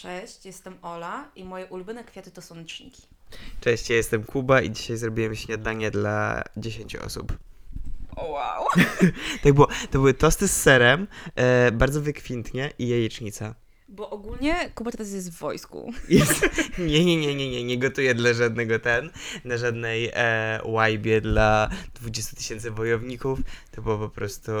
Cześć, jestem Ola i moje ulubione kwiaty to słoneczniki. Cześć, ja jestem Kuba i dzisiaj zrobiłem śniadanie dla 10 osób. O wow! Tak było, to były tosty z serem, e, bardzo wykwintnie i jajecznica. Bo ogólnie Kuba teraz jest w wojsku. Jest, nie, nie, nie, nie, nie, nie gotuję dla żadnego ten, na żadnej e, łajbie dla 20 tysięcy wojowników. To było po prostu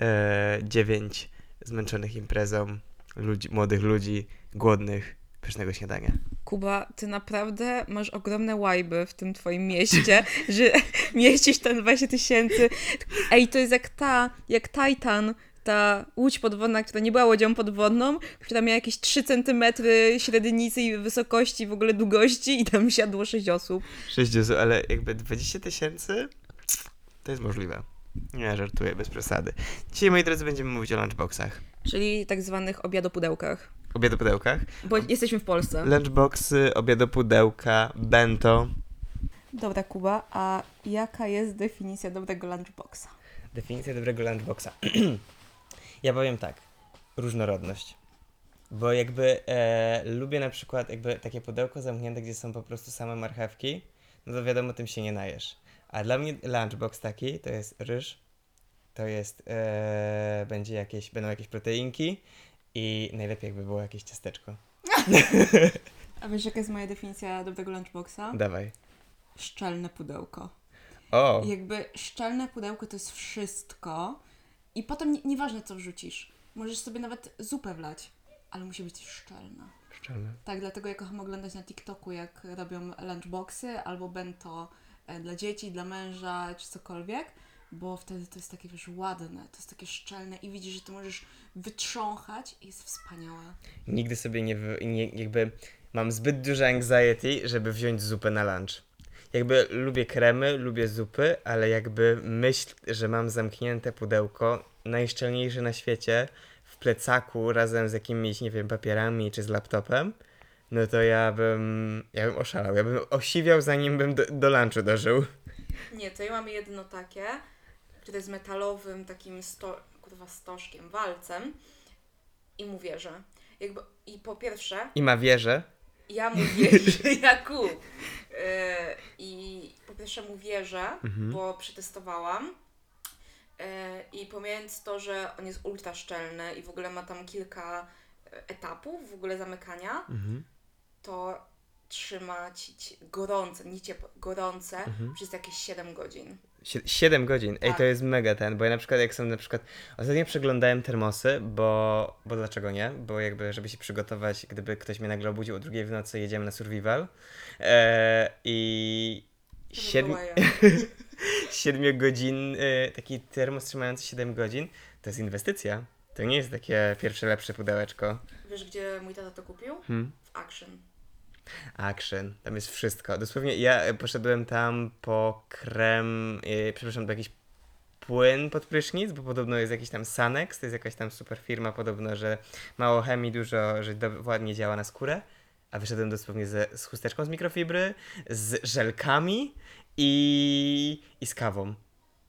e, 9 zmęczonych imprezą ludzi, młodych ludzi, głodnych, pysznego śniadania. Kuba, ty naprawdę masz ogromne łajby w tym twoim mieście, że mieścisz tam 20 tysięcy. Ej, to jest jak ta, jak Titan, ta łódź podwodna, która nie była łodzią podwodną, która miała jakieś 3 centymetry średnicy i wysokości, w ogóle długości i tam siadło 6 osób. 6 osób, ale jakby 20 tysięcy to jest możliwe. Nie, żartuję, bez przesady. Dzisiaj, moi drodzy, będziemy mówić o lunchboxach. Czyli tak zwanych obiadopudełkach. Obiadopudełkach. Bo jesteśmy w Polsce. Lunchboxy, obiadopudełka, bento. Dobra, Kuba, a jaka jest definicja dobrego lunchboxa? Definicja dobrego lunchboxa. ja powiem tak. Różnorodność. Bo jakby e, lubię na przykład jakby takie pudełko zamknięte, gdzie są po prostu same marchewki, no to wiadomo, tym się nie najesz. A dla mnie lunchbox taki to jest ryż, to jest, e, będzie jakieś, będą jakieś proteinki i najlepiej jakby było jakieś ciasteczko. A wiesz, jaka jest moja definicja dobrego lunchboxa? Dawaj. Szczelne pudełko. O! Jakby szczelne pudełko to jest wszystko i potem nie, nieważne co wrzucisz. Możesz sobie nawet zupę wlać, ale musi być szczelna. Szczelne. Tak, dlatego ja kocham oglądać na TikToku, jak robią lunchboxy albo bento e, dla dzieci, dla męża czy cokolwiek, bo wtedy to jest takie, wiesz, ładne, to jest takie szczelne i widzisz, że ty możesz wytrząchać i jest wspaniałe. Nigdy sobie nie, wy- nie jakby mam zbyt duże anxiety, żeby wziąć zupę na lunch. Jakby lubię kremy, lubię zupy, ale jakby myśl, że mam zamknięte pudełko, najszczelniejsze na świecie, w plecaku razem z jakimiś, nie wiem, papierami czy z laptopem, no to ja bym, ja bym oszalał, ja bym osiwiał zanim bym do, do lunchu dożył. Nie, to ja mam jedno takie, które jest metalowym takim sto, kurwa stożkiem, walcem i mu wierzę. Jakby, I po pierwsze, I ma wieżę, ja mu wierzę, Jakub. Yy, I po pierwsze mu wierzę, Mhm. bo przetestowałam. Yy, I pomijając to, że on jest ultra szczelny i w ogóle ma tam kilka e, etapów w ogóle zamykania, Mhm. to trzyma ci, ci gorące, nie ciepłe, gorące Mhm. przez jakieś 7 godzin. Sie- 7 godzin. Ej, Tak. to jest mega ten, bo ja na przykład jak są na przykład ostatnio przeglądałem termosy, bo bo dlaczego nie? Bo jakby żeby się przygotować, gdyby ktoś mnie nagle obudził o drugiej w nocy, jedziemy na survival. E, I siedmi, była ja. 7 godzin, e, taki termos trzymający 7 godzin, to jest inwestycja. To nie jest takie pierwsze lepsze pudełeczko. Wiesz, gdzie mój tata to kupił? Hmm? W Action. Action, tam jest wszystko. Dosłownie ja e, poszedłem tam po krem, e, przepraszam, po jakiś płyn pod prysznic, bo podobno jest jakiś tam Sanex, to jest jakaś tam super firma podobno, że mało chemii, dużo, że do, ładnie działa na skórę. A wyszedłem dosłownie ze, z chusteczką z mikrofibry, z żelkami i, i z kawą.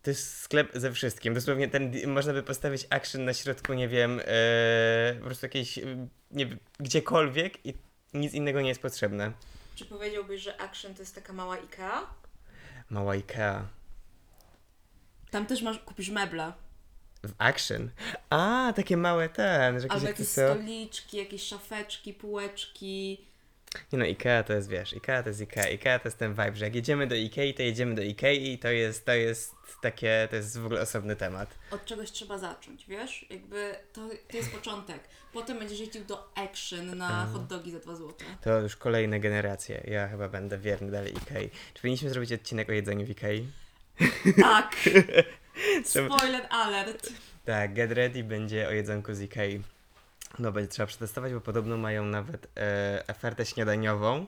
To jest sklep ze wszystkim. Dosłownie ten, można by postawić action na środku, nie wiem, e, po prostu jakieś, e, nie wiem, gdziekolwiek i nic innego nie jest potrzebne. Czy powiedziałbyś, że Action to jest taka mała Ikea? Mała Ikea. Tam też masz, kupisz meble. W Action. A, takie małe ten, że jakieś Albo jakieś stoliczki, jakieś szafeczki, półeczki. Nie no, Ikea to jest, wiesz, Ikea to jest Ikea. Ikea to jest ten vibe, że jak jedziemy do Ikei, to jedziemy do Ikei i to jest, to jest takie, to jest w ogóle osobny temat. Od czegoś trzeba zacząć, wiesz? Jakby to, to jest początek. Potem będziesz jeździł do Action na hot dogi za 2 zł. To już kolejne generacje. Ja chyba będę wierny dalej Ikei. Czy powinniśmy zrobić odcinek o jedzeniu w Ikei? Tak! Spoiler alert! Tak, Get Ready będzie o jedzonku z Ikei. No, będzie trzeba przetestować, bo podobno mają nawet e, ofertę śniadaniową.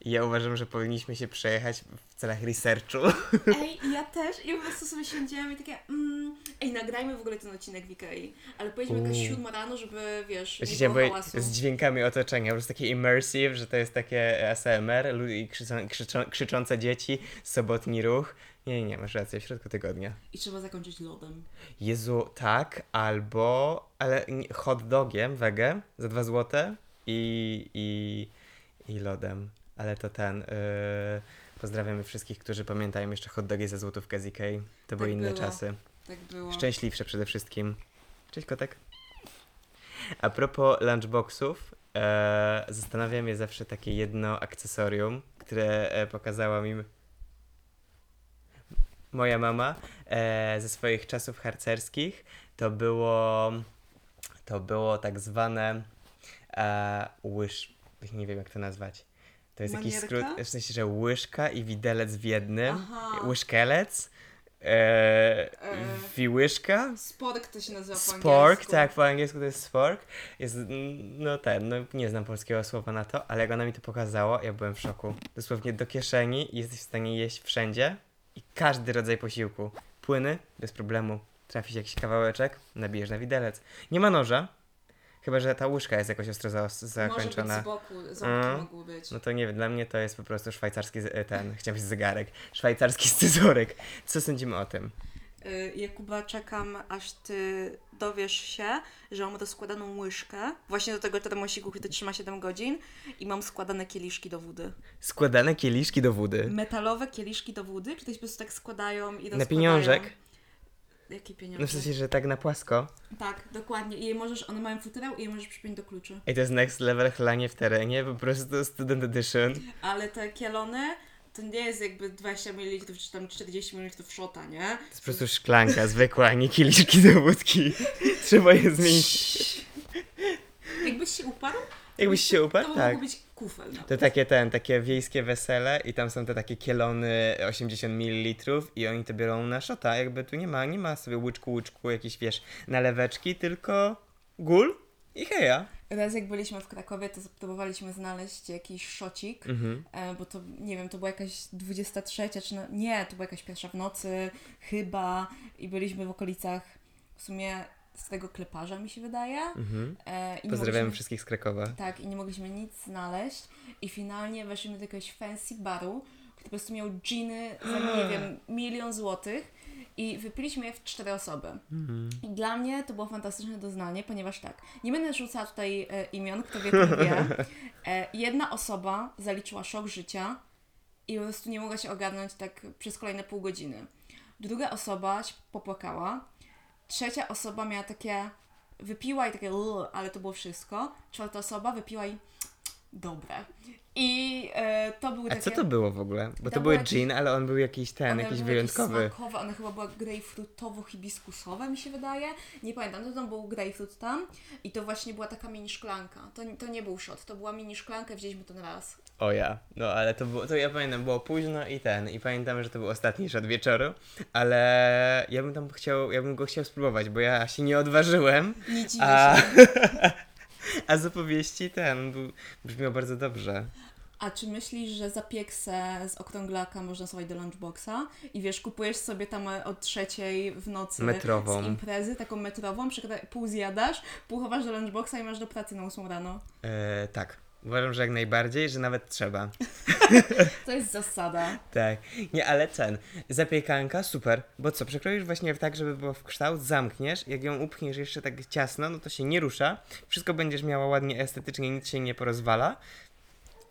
I ja uważam, że powinniśmy się przejechać w celach researchu. Ej, ja też. I po prostu sobie siedziałam i takie, mm, ej, nagrajmy w ogóle ten odcinek w Ikei. Ale pojedziemy jakaś siódma rano, żeby, wiesz, nie było hałasu. z dźwiękami otoczenia, po prostu takie immersive, że to jest takie ASMR, i krzyczą, krzyczą, krzyczące dzieci, sobotni ruch. Nie, nie, masz rację, w środku tygodnia. I trzeba zakończyć lodem. Jezu, tak, albo, ale nie- hot dogiem wege za 2 złote. i, i, i lodem. Ale to ten. Yy, pozdrawiamy wszystkich, którzy pamiętają jeszcze hot dogi ze złotówkę z Ikei. To były Tak inne było. czasy. Tak było. Szczęśliwsze przede wszystkim. Cześć kotek. A propos lunchboxów, e, zastanawia mnie zawsze takie jedno akcesorium, które e, pokazała mi moja mama e, ze swoich czasów harcerskich. To było, to było tak zwane e, łyż, nie wiem jak to nazwać. To jest jakiś Manierka? skrót, w sensie, że łyżka i widelec w jednym. Aha. Łyżkelec. E, E, wiłyżka. Spork to się nazywa po Spork, angielsku. tak, po angielsku to jest spork. Jest, no ten, no nie znam polskiego słowa na to, ale jak ona mi to pokazała, ja byłem w szoku. Dosłownie do kieszeni i jesteś w stanie jeść wszędzie i każdy rodzaj posiłku. Płyny, bez problemu. Trafisz jakiś kawałeczek, nabijesz na widelec. Nie ma noża, chyba że ta łyżka jest jakoś ostro za, Może być zakończona. z boku, Mm. mogły być. No to nie wiem, dla mnie to jest po prostu szwajcarski, z- ten, chciałem powiedzieć zegarek, szwajcarski scyzoryk. Co sądzimy o tym? Y, Jakuba, czekam aż ty dowiesz się, że mam rozkładaną łyżkę właśnie do tego termosiku, który trzyma 7 godzin i mam składane kieliszki do wody. Składane kieliszki do wody. Metalowe kieliszki do wody, które się po prostu tak składają i rozkładają. Na pieniążek? Jakie No pieniądze? w sensie, że tak na płasko. Tak, dokładnie. I możesz, one mają futerał i je możesz przypiąć do kluczy. Ej, to jest next level chlanie w terenie, po prostu student edition. Ale te kielony to nie jest jakby 20 ml czy tam 40 ml szota, nie? To jest po prostu szklanka zwykła, nie kieliszki do wódki. Trzeba je zmienić. Jakbyś się uparł, Jakbyś się to uparł? by Tak. mógł być kufel. No. To takie ten, takie wiejskie wesele i tam są te takie kielony 80 ml i oni to biorą na szota. Jakby tu nie ma, nie ma sobie łyczku, łyczku, jakieś wiesz, naleweczki, tylko gul i heja. Raz jak byliśmy w Krakowie, to próbowaliśmy znaleźć jakiś szocik, Mhm. e, bo to, nie wiem, to była jakaś 23, czy no, nie, to była jakaś pierwsza w nocy, chyba, i byliśmy w okolicach w sumie z tego kleparza, mi się wydaje. Mhm. E, i nie Pozdrawiam mogliśmy- wszystkich z Krakowa. Tak, i nie mogliśmy nic znaleźć. I finalnie weszliśmy do jakiegoś fancy baru, który po prostu miał dżiny za, nie wiem, milion złotych. I wypiliśmy je w cztery osoby. Mhm. I dla mnie to było fantastyczne doznanie, ponieważ tak, nie będę rzucała tutaj e, imion, kto wie, ten wie. E, jedna osoba zaliczyła szok życia i po prostu nie mogła się ogarnąć tak przez kolejne pół godziny. Druga osoba się popłakała. Trzecia osoba miała takie, wypiła i takie, ale to było wszystko. Czwarta osoba wypiła i dobre. I e, to były A takie... co to było w ogóle? Bo to To były był jakiś- gin, ale on był jakiś ten, jakiś wyjątkowy. Jakieś smakowe, one chyba była grejpfrutowo-hibiskusowe, mi się wydaje. Nie pamiętam, to tam był grejpfrut tam i to właśnie była taka mini szklanka. To, to nie był shot, to była mini szklanka, wzięliśmy to na raz. O ja, no ale to było, to ja pamiętam, było późno i ten, i pamiętam, że to był ostatni shot wieczoru, ale ja bym tam chciał, ja bym go chciał spróbować, bo ja się nie odważyłem, Nie dziwię a, się. a z opowieści ten brzmiał bardzo dobrze. A czy myślisz, że zapieksę z okrąglaka można schować do lunchboxa i wiesz, kupujesz sobie tam o trzeciej w nocy Metrową. z imprezy, taką metrową, pół zjadasz, pół chowasz do lunchboxa i masz do pracy na 8 rano. E, tak, uważam, że jak najbardziej, że nawet trzeba. To jest zasada. Tak, nie, ale ten, zapiekanka, super, bo co, przekroisz właśnie tak, żeby było w kształt, zamkniesz, jak ją upchniesz jeszcze tak ciasno, no to się nie rusza, wszystko będziesz miała ładnie estetycznie, nic się nie porozwala.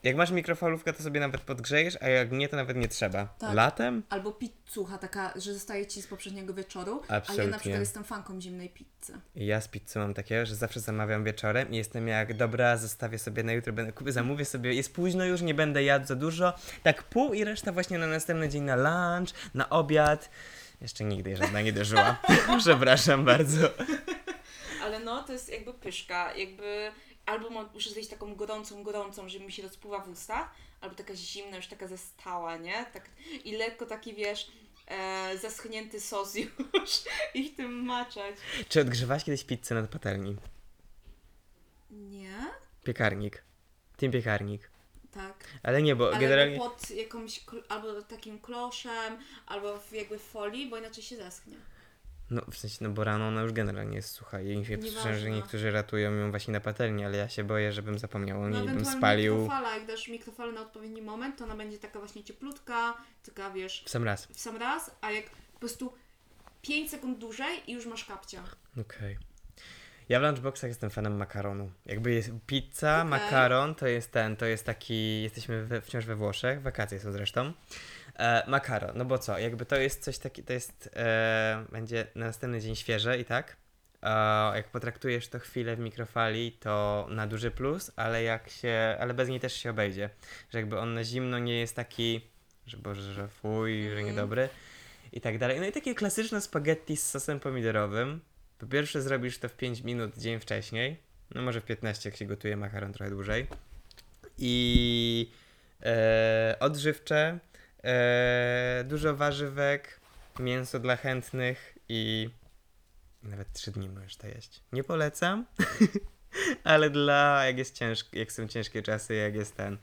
Jak masz mikrofalówkę, to sobie nawet podgrzejesz, a jak nie, to nawet nie trzeba. Tak. Latem? Albo pizzucha taka, że zostaje ci z poprzedniego wieczoru, a ja Absolutnie. na przykład jestem fanką zimnej pizzy. Ja z pizzą mam takiego, że zawsze zamawiam wieczorem i jestem jak, dobra, zostawię sobie na jutro, będę, kupię, zamówię sobie, jest późno już, nie będę jadł za dużo, tak pół i reszta właśnie na następny dzień na lunch, na obiad. Jeszcze nigdy żadna nie dożyła. Przepraszam bardzo. Ale no, to jest jakby pyszka, jakby albo muszę zjeść taką gorącą, gorącą, że mi się rozpływa w ustach, albo taka zimna, już taka zestała, nie? Tak, I lekko taki, wiesz, e, zaschnięty sos już i w tym maczać. Czy odgrzewałaś kiedyś pizzę na patelni? Nie? Piekarnik. Tym piekarnik. Tak. Ale nie, bo Ale generalnie... pod jakąś, albo takim kloszem, albo w jakby folii, bo inaczej się zaschnie. No, w sensie, no bo rano ona już generalnie jest sucha i się Nieważne. słyszałem, że niektórzy ratują ją właśnie na patelni, ale ja się boję, żebym zapomniał o No niej, bym spalił mikrofala, jak dasz mikrofalę na odpowiedni moment, to ona będzie taka właśnie cieplutka, taka wiesz, w sam raz. w sam raz, a jak po prostu 5 sekund dłużej i już masz kapcia. Okej. Ja w lunchboxach jestem fanem makaronu. Jakby jest pizza, Okej. makaron, to jest ten, to jest taki, jesteśmy we, wciąż we Włoszech, wakacje są zresztą. E, makaron, no bo co, jakby to jest coś takiego, to jest, e, będzie na następny dzień świeże i tak. E, jak potraktujesz to chwilę w mikrofali, to na duży plus, ale jak się, ale bez niej też się obejdzie. Że jakby on na zimno nie jest taki, że boże, że fuj, że Mhm. niedobry i tak dalej. No i takie klasyczne spaghetti z sosem pomidorowym. Po pierwsze zrobisz to w 5 minut dzień wcześniej, no może w 15 jak się gotuje makaron trochę dłużej. I e, odżywcze, e, dużo warzywek, mięso dla chętnych i nawet 3 dni możesz to jeść. Nie polecam, ale dla jak jest ciężko, jak są ciężkie czasy, jak jest ten,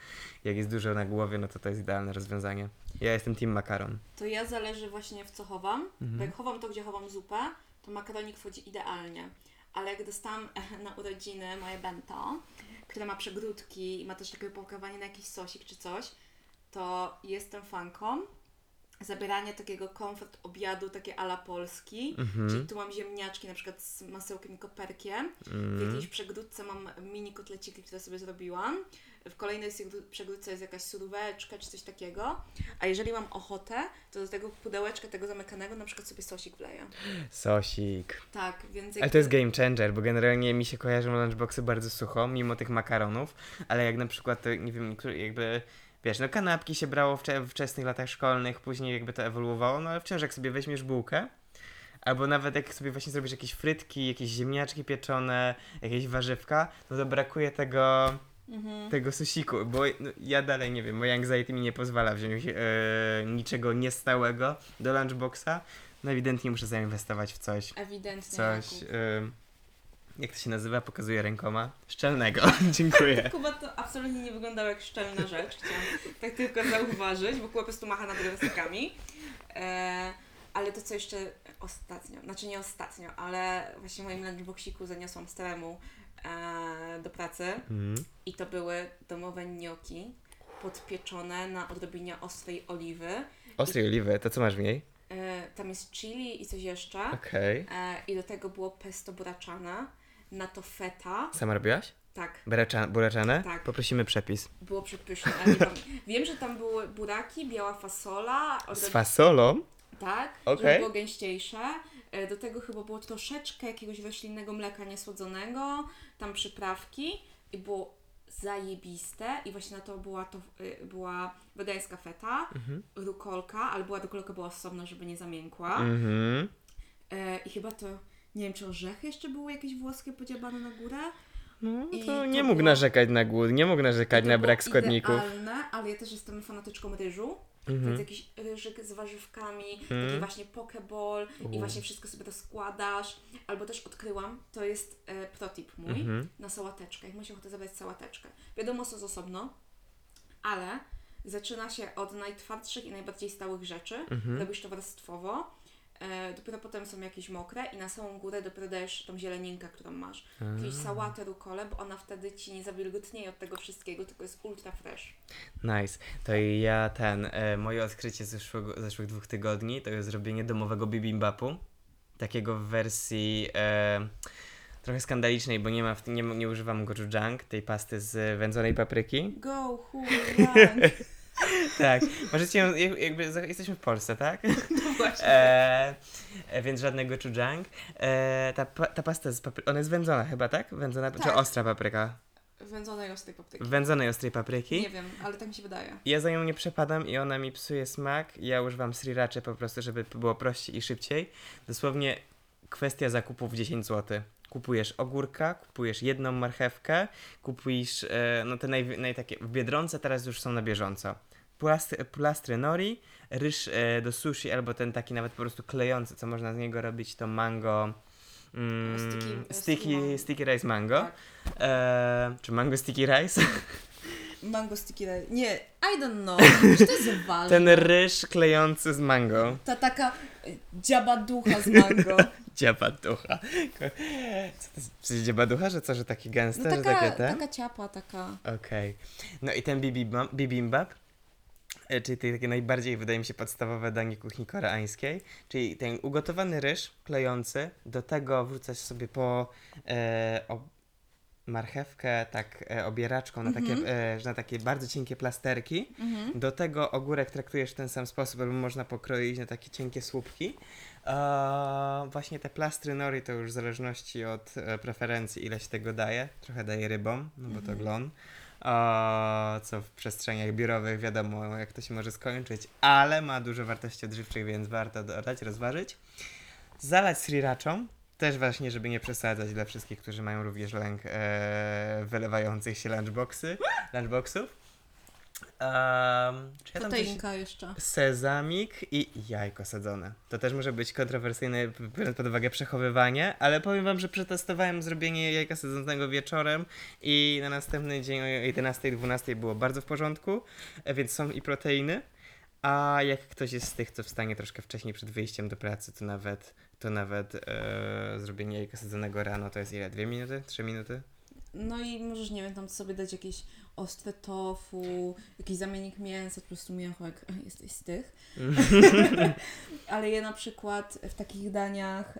jak jest dużo na głowie, no to to jest idealne rozwiązanie. Ja jestem team makaron. To ja zależy właśnie w co chowam, Mhm. bo jak chowam to, gdzie chowam zupę, to makaronik wchodzi idealnie. Ale jak dostałam na urodziny moje bento, które ma przegródki i ma też takie opakowanie na jakiś sosik czy coś, to jestem fanką zabierania takiego komfort obiadu, takie ala polski. Mhm. Czyli tu mam ziemniaczki na przykład z masełkiem i koperkiem. W Mm. jakiejś przegródce mam mini kotleciki, które sobie zrobiłam. W kolejnej przegródce jest jakaś suróweczka czy coś takiego. A jeżeli mam ochotę, to do tego pudełeczka tego zamykanego na przykład sobie sosik wleję. Sosik. Tak, więc Ale to jest game changer, bo generalnie mi się kojarzą lunchboxy bardzo sucho, mimo tych makaronów, ale jak na przykład, to, nie wiem, jakby, wiesz, no kanapki się brało w wczesnych latach szkolnych, później jakby to ewoluowało, no ale wciąż jak sobie weźmiesz bułkę, albo nawet jak sobie właśnie zrobisz jakieś frytki, jakieś ziemniaczki pieczone, jakieś warzywka, no to brakuje tego, Mhm. tego sosiku, bo no, ja dalej nie wiem, moja anxiety mi nie pozwala wziąć e, niczego niestałego do lunchboxa, no ewidentnie muszę zainwestować w coś, Ewidentnie. coś, y, jak to się nazywa, pokazuję rękoma, szczelnego. Dziękuję. Kuba to absolutnie nie wyglądał jak szczelna rzecz, chciałam tak tylko zauważyć, bo Kuba po prostu macha nad rękami. E, ale to co jeszcze ostatnio, znaczy nie ostatnio, ale właśnie w moim lunchboxiku zaniosłam staremu e, do pracy Mm. i to były domowe gnocchi podpieczone na odrobinie ostrej oliwy. Ostrej oliwy, to co masz w niej? E, tam jest chili i coś jeszcze. Okej. E, I do tego było pesto buraczane, na to feta. Sama robiłaś? Tak, Buracza, buraczane? Tak. Poprosimy przepis. było przepyszne. Wiem, że tam były buraki, biała fasola. Z odrobi- fasolą? Tak, Okej. żeby było gęściejsze. E, Do tego chyba było troszeczkę jakiegoś roślinnego mleka niesłodzonego, tam przyprawki i było zajebiste i właśnie na to była to y, była wegańska feta, Mhm. rukolka, ale była rukolka była osobna, żeby nie zamiękła. Mhm. E, I chyba to, nie wiem czy orzechy jeszcze były jakieś włoskie podziabane na górę. No I to to nie mógł było- narzekać na głód, nie mógł narzekać na brak składników. Idealne, ale ja też jestem fanatyczką ryżu. Mhm. Więc jakiś ryżyk z warzywkami, Mhm. taki właśnie pokeball i właśnie wszystko sobie to składasz. Albo też odkryłam, to jest e, protip mój, Mhm. na sałateczkę. Jak macie ochotę zabrać sałateczkę. Wiadomo, sos osobno, ale zaczyna się od najtwardszych i najbardziej stałych rzeczy. Mhm. Robisz to warstwowo. E, dopiero potem są jakieś mokre i na samą górę dopiero dajesz tą zieleninkę, którą masz. Jakąś sałatę, rukolę, bo ona wtedy Ci nie zawilgotnieje od tego wszystkiego, tylko jest ultra fresh. Nice. To i ja ten, e, moje odkrycie z zeszłego, zeszłych dwóch tygodni to jest zrobienie domowego bibimbapu. Takiego w wersji e, trochę skandalicznej, bo nie ma, w, nie, nie używam gochujang, tej pasty z wędzonej papryki. Go, yang. Tak, możecie, jakby jesteśmy w Polsce, tak? No właśnie. E, e, więc żadnego gochujang. E, ta, ta pasta z papryki, ona jest wędzona chyba, tak? Wędzona, czy Tak. ostra papryka? Wędzonej ostrej papryki. Wędzonej ostrej papryki. Nie wiem, ale tak mi się wydaje. Ja za nią nie przepadam i ona mi psuje smak. Ja używam sriracha po prostu, żeby było prościej i szybciej. Dosłownie kwestia zakupów 10 zł. Kupujesz ogórka, kupujesz jedną marchewkę, kupujesz e, no te naj, naj takie, w Biedronce teraz już są na bieżąco. Plastry, plastry nori, ryż e, do sushi albo ten taki nawet po prostu klejący, co można z niego robić, to mango... Mm, Sticky- sticky, sticky sticky rice mango. Tak. E, czy mango sticky rice? Mango sticky rice. Nie, I don't know. Czy to jest ważne? Ten ryż klejący z mango. Ta taka y, dziabaducha z mango. Dziabaducha. Co to jest? Dziabaducha, że co, że taki gęsty, No że takie taka, te? taka ciapa, taka. Okej. No i ten bibimbap, bibimbap e, czyli tej takie najbardziej, wydaje mi się, podstawowe danie kuchni koreańskiej, czyli ten ugotowany ryż klejący, do tego wrzucać sobie po e, o, marchewkę tak e, obieraczką na takie, e, na takie bardzo cienkie plasterki. Mhm. Do tego ogórek traktujesz w ten sam sposób, albo można pokroić na takie cienkie słupki. E, właśnie te plastry nori to już w zależności od e, preferencji ile się tego daje. Trochę daje rybom, no bo to glon. E, co w przestrzeniach biurowych wiadomo jak to się może skończyć, ale ma dużo wartości odżywczych, więc warto dodać, rozważyć. Zalać sriraczą. Też właśnie, żeby nie przesadzać dla wszystkich, którzy mają również lęk e, wylewających się lunchboxy, lunchboxów. Um, czy ja tam. Proteinka jeszcze. Sezamik i jajko sadzone. To też może być kontrowersyjne, biorąc pod uwagę przechowywanie, ale powiem wam, że przetestowałem zrobienie jajka sadzonego wieczorem i na następny dzień o 11-12 było bardzo w porządku, więc są i proteiny. A jak ktoś jest z tych, co wstanie troszkę wcześniej przed wyjściem do pracy, to nawet, to nawet e, zrobienie jajka sadzonego rano to jest ile? Dwie minuty? Trzy minuty? No i możesz, nie wiem, tam sobie dać jakieś ostre tofu, jakiś zamiennik mięsa, po prostu mięcho, jak jesteś z tych. Ale je na przykład w takich daniach,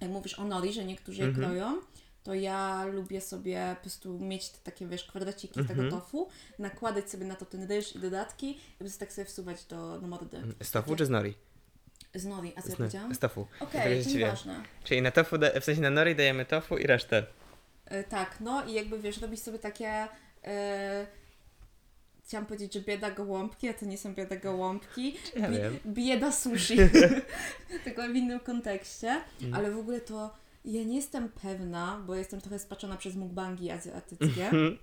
jak mówisz o nori, że niektórzy je Mhm. kroją, to ja lubię sobie po prostu mieć te takie, wiesz, kwadraciki z Mhm. tego tofu, nakładać sobie na to ten ryż i dodatki i po prostu tak sobie wsuwać do, do mordy. Z tofu czy z nori? Z nori, a co ja powiedziałam? z tofu. Okej, się to nieważne. Czyli na tofu, w sensie na nori dajemy tofu i resztę. E, tak, no i jakby wiesz, robisz sobie takie. E, chciałam powiedzieć, że bieda gołąbki, a to nie są bieda gołąbki. Ja wiem. Bieda sushi. Tylko w innym kontekście. Mm. Ale w ogóle to ja nie jestem pewna, bo jestem trochę spaczona przez mukbangi azjatyckie, Mhm.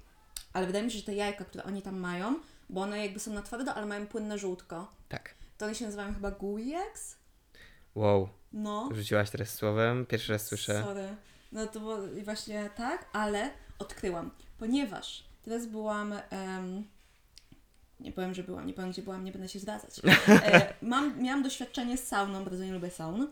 ale wydaje mi się, że te jajka, które oni tam mają, bo one jakby są na twardo, ale mają płynne żółtko. Tak. To one się nazywają chyba gujeks? Wow, No. rzuciłaś teraz słowem, pierwszy raz słyszę. Sorry. No to było właśnie tak, ale odkryłam, ponieważ teraz byłam. em, nie powiem, że byłam, nie powiem, gdzie byłam, nie będę się zdradzać. E, mam, miałam doświadczenie z sauną, bardzo nie lubię saun.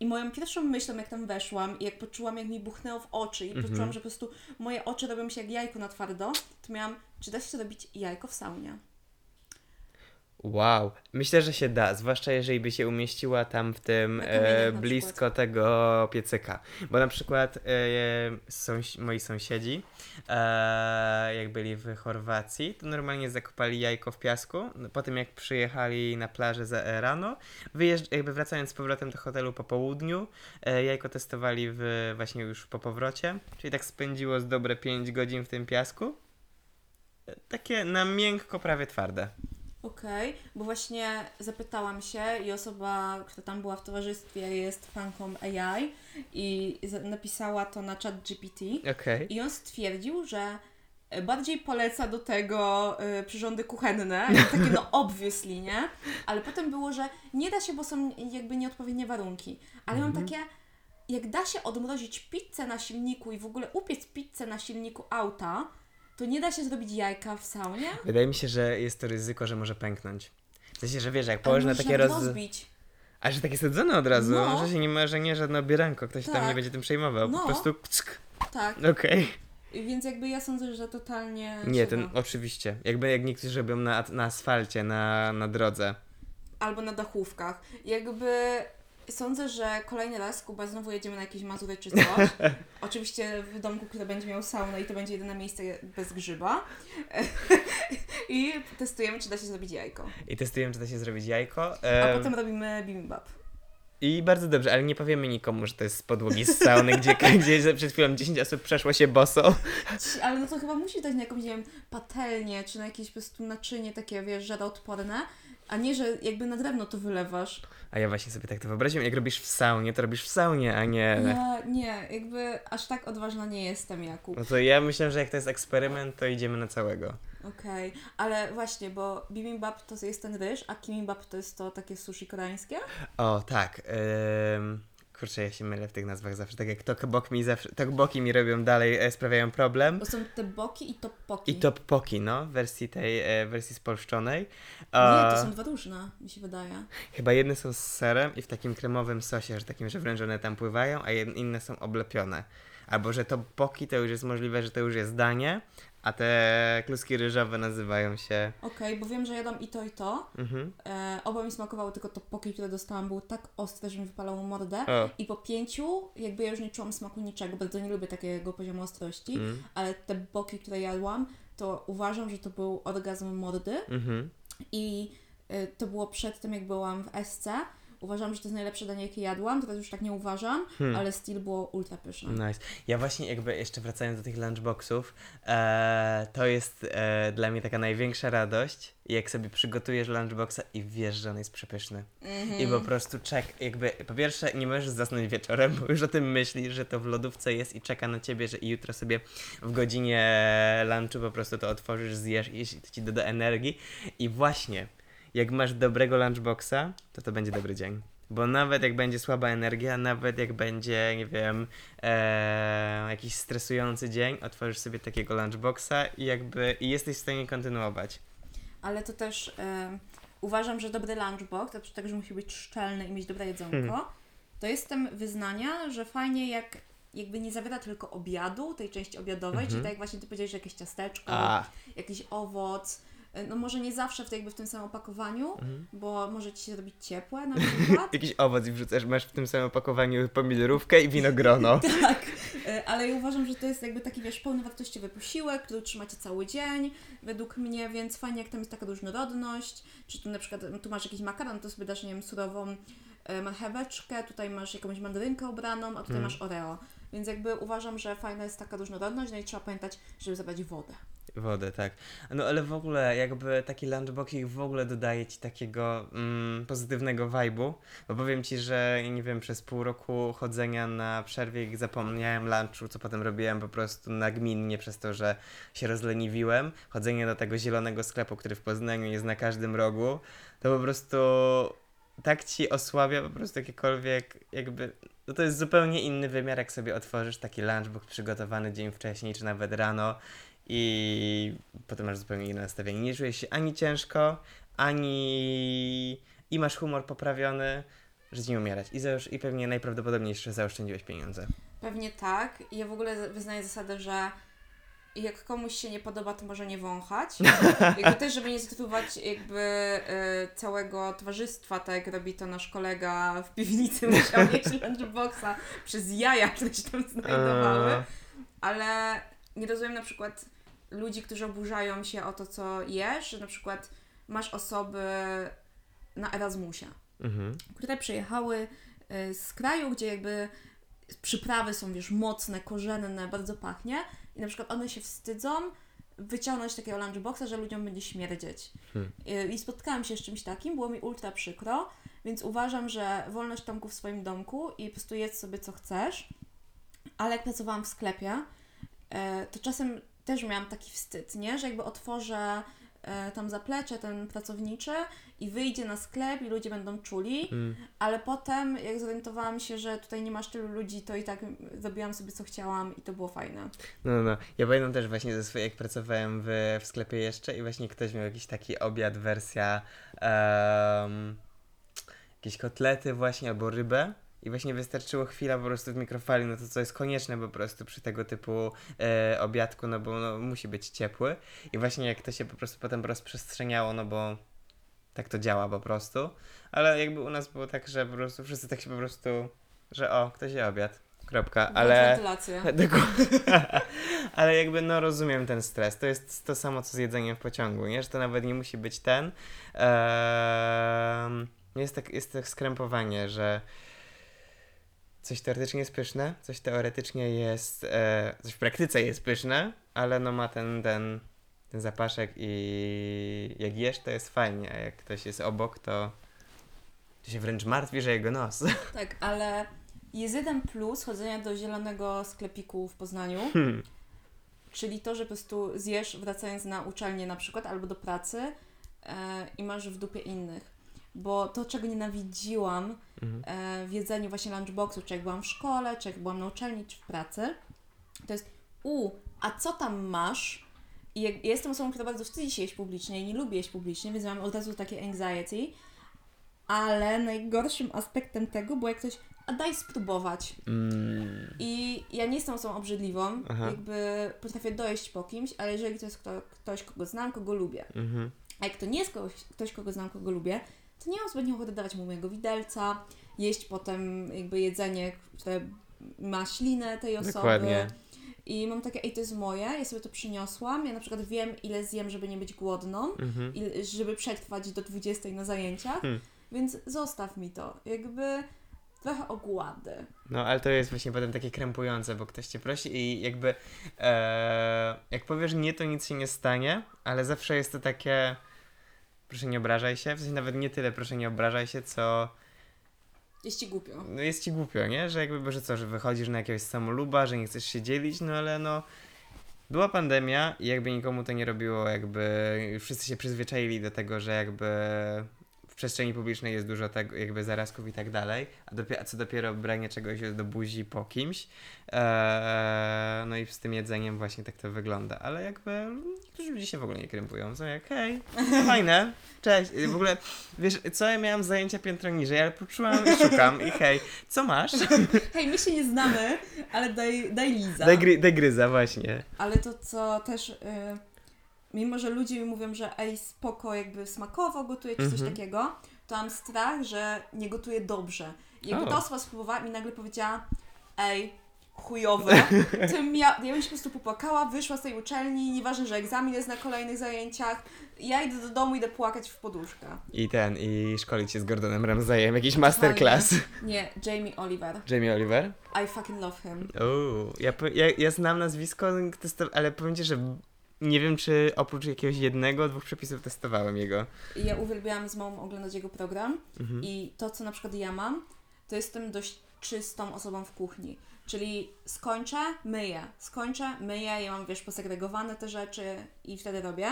I moją pierwszą myślą, jak tam weszłam i jak poczułam, jak mi buchnęło w oczy i Mhm. poczułam, że po prostu moje oczy robią się jak jajko na twardo, to miałam, czy da się robić jajko w saunie? Wow, myślę, że się da, zwłaszcza jeżeli by się umieściła tam w tym e, blisko tego piecyka. Bo na przykład e, moi sąsiedzi, e, jak byli w Chorwacji, to normalnie zakopali jajko w piasku. Po tym jak przyjechali na plażę za e, rano, wyjeżdż- jakby wracając z powrotem do hotelu po południu, e, jajko testowali w, właśnie już po powrocie, czyli tak spędziło z dobre 5 godzin w tym piasku. E, Takie na miękko prawie twarde. Okej, bo właśnie zapytałam się i osoba, która tam była w towarzystwie jest fanką AI i napisała to na chat GPT Okej. i on stwierdził, że bardziej poleca do tego y, przyrządy kuchenne, takie no obviously, nie? Ale potem było, że nie da się, bo są jakby nieodpowiednie warunki. Ale mam takie, jak da się odmrozić pizzę na silniku i w ogóle upiec pizzę na silniku auta, to nie da się zrobić jajka w saunie? Wydaje mi się, że jest to ryzyko, że może pęknąć. W sensie, że wiesz, jak położysz na takie roz... rozbić. A że takie sadzone od razu, No. że się nie ma, że nie żadne obieranko, ktoś tam Tak. nie będzie tym przejmował. No. Po prostu ck. Tak. Okej. Więc jakby ja sądzę, że totalnie. Nie, ten oczywiście. Jakby jak niektórzy robią na, na asfalcie, na, na drodze. Albo na dachówkach. Jakby sądzę, że kolejny raz Kuba znowu jedziemy na jakieś Mazury czy coś. Oczywiście w domku, który będzie miał saunę i to będzie jedyne miejsce bez grzyba. I testujemy, czy da się zrobić jajko. I testujemy, czy da się zrobić jajko. A Em, potem robimy bibimbap. I bardzo dobrze, ale nie powiemy nikomu, że to jest z podłogi z sauny, gdzie, gdzie przed chwilą 10 osób przeszło się boso. Ci- Ale no to chyba musi dać na jakąś, nie wiem, patelnię, czy na jakieś po prostu naczynie takie, wiesz, żaroodporne, a nie, że jakby na drewno to wylewasz. A ja właśnie sobie tak to wyobraziłem, jak robisz w saunie, to robisz w saunie, a nie... Ja nie, jakby aż tak odważna nie jestem, Jakub. No to ja myślę, że jak to jest eksperyment, to idziemy na całego. Okej, ale właśnie, bo bibimbap to jest ten ryż, a kimbap to jest to takie sushi koreańskie? O, tak. Ym, kurczę, ja się mylę w tych nazwach zawsze. Tak jak tokboki mi zawsze, tokboki mi robią dalej, e, sprawiają problem. Bo są te boki i toppoki. I toppoki, no, w wersji tej, e, wersji spolszczonej. Nie, to są dwa różne, mi się wydaje. Chyba jedne są z serem i w takim kremowym sosie, że takim, że wręcz one tam pływają, a jed- inne są oblepione. Albo, że toppoki to już jest możliwe, że to już jest danie, A te kluski ryżowe nazywają się... Okej, bo wiem, że jadłam i to, i to. Mhm. E, oba mi smakowały, tylko to poki, które dostałam, było tak ostre, że mi wypalało mordę. O. I po pięciu, jakby ja już nie czułam smaku niczego, bardzo nie lubię takiego poziomu ostrości, Mm. ale te boki, które jadłam, to uważam, że to był orgazm mordy Mhm. i y, to było przed tym, jak byłam w SC. Uważam, że to jest najlepsze danie, jakie jadłam, teraz już tak nie uważam, Hmm. ale styl było ultra pyszne. Nice. Ja właśnie jakby jeszcze wracając do tych lunchboxów, e, to jest e, dla mnie taka największa radość, jak sobie przygotujesz lunchboxa i wiesz, że on jest przepyszny. Mhm. I po prostu czek, jakby po pierwsze nie możesz zasnąć wieczorem, bo już o tym myślisz, że to w lodówce jest i czeka na ciebie, że i jutro sobie w godzinie lunchu po prostu to otworzysz, zjesz i to ci doda energii. I właśnie, jak masz dobrego lunchboxa, to to będzie dobry dzień. Bo nawet jak będzie słaba energia, nawet jak będzie, nie wiem, e, jakiś stresujący dzień, otworzysz sobie takiego lunchboxa i jakby i jesteś w stanie kontynuować. Ale to też e, uważam, że dobry lunchbox, oprócz tego, że musi być szczelny i mieć dobre jedzonko, Hmm. to jestem wyznania, że fajnie jak jakby nie zawiera tylko obiadu, tej części obiadowej, czyli Mhm. tak jak właśnie Ty powiedziałeś, że jakieś ciasteczko, A, jakiś owoc, no może nie zawsze w, tej- jakby w tym samym opakowaniu, Mhm. bo może Ci się zrobić ciepłe na przykład. jakiś owoc i wrzucasz, masz w tym samym opakowaniu pomidorówkę i winogrono. tak, e, ale ja uważam, że to jest jakby taki, wiesz, pełnowartościowy posiłek, który trzymacie cały dzień, według mnie, więc fajnie jak tam jest taka różnorodność, czy tu na przykład, tu masz jakiś makaron, to sobie dasz, nie wiem, surową e, marcheweczkę, tutaj masz jakąś mandarynkę obraną, a tutaj Mm. masz oreo. Więc jakby uważam, że fajna jest taka różnorodność, no i trzeba pamiętać, żeby zabrać wodę. Wodę, tak. No ale w ogóle jakby taki lunchboxik w ogóle dodaje ci takiego mm, pozytywnego vibe'u, bo powiem ci, że nie wiem, przez pół roku chodzenia na przerwie jak zapomniałem lunchu, co potem robiłem po prostu nagminnie przez to, że się rozleniwiłem, chodzenie do tego zielonego sklepu, który w Poznaniu jest na każdym rogu, to po prostu tak ci osłabia po prostu jakiekolwiek jakby, no to jest zupełnie inny wymiar, jak sobie otworzysz taki lunchbox przygotowany dzień wcześniej, czy nawet rano i potem masz zupełnie inne nastawienie. Nie czujesz się ani ciężko, ani i masz humor poprawiony, że nie umierać. I, zaosz- I pewnie najprawdopodobniej jeszcze zaoszczędziłeś pieniądze. Pewnie tak. Ja w ogóle wyznaję zasadę, że jak komuś się nie podoba, to może nie wąchać. jakby też, żeby nie zatruwać jakby e, całego towarzystwa, tak jak robi to nasz kolega w piwnicy, musiał mieć lunchboxa przez jaja, które się tam znajdowały. Ale nie rozumiem na przykład ludzi, którzy oburzają się o to, co jesz, że na przykład masz osoby na Erasmusie, mhm. które przyjechały y, z kraju, gdzie jakby przyprawy są, wiesz, mocne, korzenne, bardzo pachnie i na przykład one się wstydzą wyciągnąć takiego lunchboxa, że ludziom będzie śmierdzieć. Hmm. Y, I spotkałam się z czymś takim, było mi ultra przykro, więc uważam, że wolność Tomku w swoim domku i po prostu jedz sobie co chcesz, ale jak pracowałam w sklepie, e, to czasem też miałam taki wstyd, nie? Że jakby otworzę e, tam zaplecze ten pracowniczy i wyjdzie na sklep i ludzie będą czuli, Mm. ale potem jak zorientowałam się, że tutaj nie masz tylu ludzi, to i tak zrobiłam sobie co chciałam i to było fajne. No, no, no. Ja pamiętam też właśnie ze swojej, jak pracowałem w, w sklepie jeszcze i właśnie ktoś miał jakiś taki obiad, wersja em, jakieś kotlety właśnie albo rybę. I właśnie wystarczyło chwila po prostu w mikrofali, no to co jest konieczne po prostu przy tego typu e, obiadku, no bo no, musi być ciepły. I właśnie jak to się po prostu potem rozprzestrzeniało, no bo tak to działa po prostu. Ale jakby u nas było tak, że po prostu wszyscy tak się po prostu, że o, ktoś je obiad. Kropka. Ale... Ale jakby no rozumiem ten stres. To jest to samo co z jedzeniem w pociągu, nie? Że to nawet nie musi być ten. Ehm, jest, tak, jest tak skrępowanie, że coś teoretycznie jest pyszne, coś teoretycznie jest, e, coś w praktyce jest pyszne, ale no ma ten, ten, ten zapaszek i jak jesz to jest fajnie, a jak ktoś jest obok to, to się wręcz martwi, że jego nos. Tak, ale jest jeden plus chodzenia do zielonego sklepiku w Poznaniu, Hmm. czyli to, że po prostu zjesz wracając na uczelnię na przykład albo do pracy e, i masz w dupie innych. Bo to, czego nienawidziłam Mhm. e, w jedzeniu właśnie lunchboxu, czy jak byłam w szkole, czy jak byłam na uczelni, czy w pracy, to jest u, a co tam masz? I ja jestem osobą, która bardzo wstydzi się jeść publicznie i nie lubię jeść publicznie, więc mam od razu takie anxiety, ale najgorszym aspektem tego było jak ktoś a daj spróbować. Mm. I ja nie jestem osobą obrzydliwą, Aha. jakby potrafię dojść po kimś, ale jeżeli to jest kto, ktoś, kogo znam, kogo lubię, Mhm. a jak to nie jest ktoś, kogo znam, kogo lubię, to nie mam zbytnio ochoty dawać mu mojego widelca, jeść potem jakby jedzenie, które ma ślinę tej osoby. Dokładnie. I mam takie, ej, to jest moje, ja sobie to przyniosłam, ja na przykład wiem, ile zjem, żeby nie być głodną, Mhm. i żeby przetrwać do 20 na zajęciach, Hmm. więc zostaw mi to. Jakby trochę ogłady. No, ale to jest właśnie potem takie krępujące, bo ktoś cię prosi i jakby e, jak powiesz nie, to nic się nie stanie, ale zawsze jest to takie proszę nie obrażaj się, w sensie nawet nie tyle proszę nie obrażaj się, co Jest ci głupio. no jest ci głupio, nie? Że jakby, że co, że wychodzisz na jakiegoś samoluba, że nie chcesz się dzielić, no ale no była pandemia i jakby nikomu to nie robiło, jakby wszyscy się przyzwyczaili do tego, że jakby przestrzeni publicznej jest dużo tego, jakby zarazków i tak dalej, a, dopiero, a co dopiero branie czegoś do buzi po kimś, eee, no i z tym jedzeniem właśnie tak to wygląda, ale jakby niektórzy ludzie się w ogóle nie krępują, są jak hej, fajne, cześć, w ogóle wiesz, co ja miałam zajęcia piętro niżej, ale poczułam i szukam i hej, co masz? Hej, my się nie znamy, ale daj, daj Liza. Daj, gry, daj gryza, właśnie. Ale to, co też, y, mimo że ludzie mi mówią, że ej, spoko, jakby smakowo gotuje czy coś Mhm. takiego, to mam strach, że nie gotuje dobrze. I jakby ta osoba spróbowała i mi nagle powiedziała, ej, chujowe, to ja, ja bym się po prostu popłakała, wyszła z tej uczelni, nieważne, że egzamin jest na kolejnych zajęciach, ja idę do domu, idę płakać w poduszkę. I ten, i szkolić się z Gordonem Ramsayem, jakiś masterclass. Nie, Jamie Oliver. Jamie Oliver? I fucking love him. Uuu, ja, ja, ja znam nazwisko, ale powiem ci, że nie wiem, czy oprócz jakiegoś jednego, dwóch przepisów testowałem jego. Ja uwielbiałam z mamą oglądać jego program Mhm. i to, co na przykład ja mam, to jestem dość czystą osobą w kuchni. Czyli skończę, myję, skończę, myję, ja mam, wiesz, posegregowane te rzeczy i wtedy robię.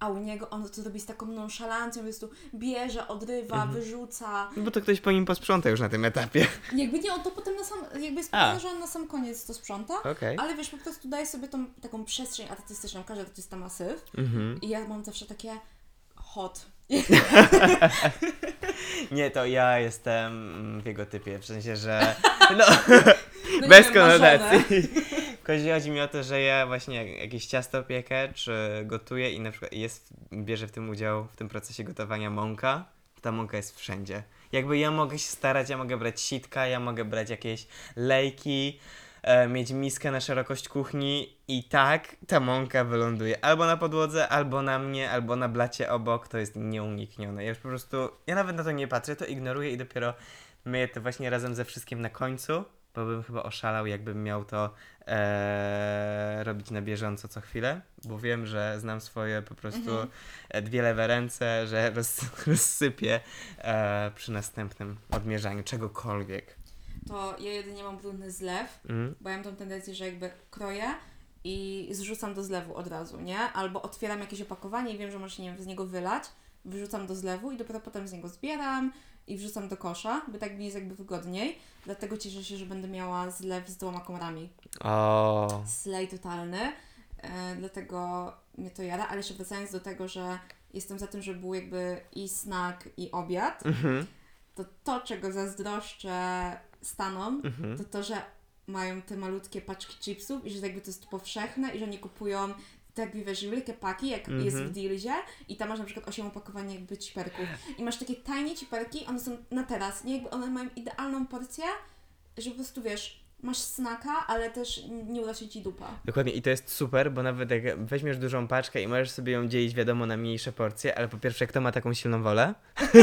A u niego on to robi z taką nonszalancją, po prostu bierze, odrywa, Mhm. wyrzuca. No bo to ktoś po nim posprząta już na tym etapie. Jakby nie, on to potem na sam, jakby sprawia, że on na sam koniec to sprząta. Okej. Ale wiesz, po prostu daje sobie tą taką przestrzeń artystyczną, każdy artysta ma syf. Mhm. I ja mam zawsze takie hot. Nie, to ja jestem w jego typie, w sensie, że no, No bez konotacji. Chodzi, chodzi mi o to, że ja właśnie jakieś ciasto piekę, czy gotuję i na przykład jest, bierze w tym udział, w tym procesie gotowania mąka, ta mąka jest wszędzie. Jakby ja mogę się starać, ja mogę brać sitka, ja mogę brać jakieś lejki, e, mieć miskę na szerokość kuchni i tak ta mąka wyląduje albo na podłodze, albo na mnie, albo na blacie obok, to jest nieuniknione. Ja już po prostu, ja nawet na to nie patrzę, to ignoruję i dopiero myję to właśnie razem ze wszystkim na końcu, bo bym chyba oszalał, jakbym miał to e, robić na bieżąco co chwilę, bo wiem, że znam swoje po prostu Mhm. dwie lewe ręce, że roz, rozsypię e, przy następnym odmierzaniu czegokolwiek. To ja jedynie mam brudny zlew, Mm? bo ja mam tą tendencję, że jakby kroję i zrzucam do zlewu od razu, nie? Albo otwieram jakieś opakowanie i wiem, że może się nie wiem, z niego wylać, wyrzucam do zlewu i dopiero potem z niego zbieram i wrzucam do kosza, bo tak mi jest jakby wygodniej. Dlatego cieszę się, że będę miała zlew z dwoma komorami. O, Slay totalny, e, dlatego mnie to jara, ale jeszcze wracając do tego, że jestem za tym, żeby był jakby i snack i obiad, mhm, to to, czego zazdroszczę Stanom, mhm. to to, że mają te malutkie paczki chipsów i że jakby to jest powszechne i że nie kupują tak jakby wiesz, wielkie paki, jak Mhm. jest w Dealzie i tam masz na przykład 8 opakowań jakby ciperków i masz takie tanie ciperki, one są na teraz, nie? Jakby one mają idealną porcję, że po prostu wiesz, masz snaka, ale też nie urośnie ci dupa. Dokładnie i to jest super, bo nawet jak weźmiesz dużą paczkę i możesz sobie ją dzielić wiadomo na mniejsze porcje, ale po pierwsze kto ma taką silną wolę,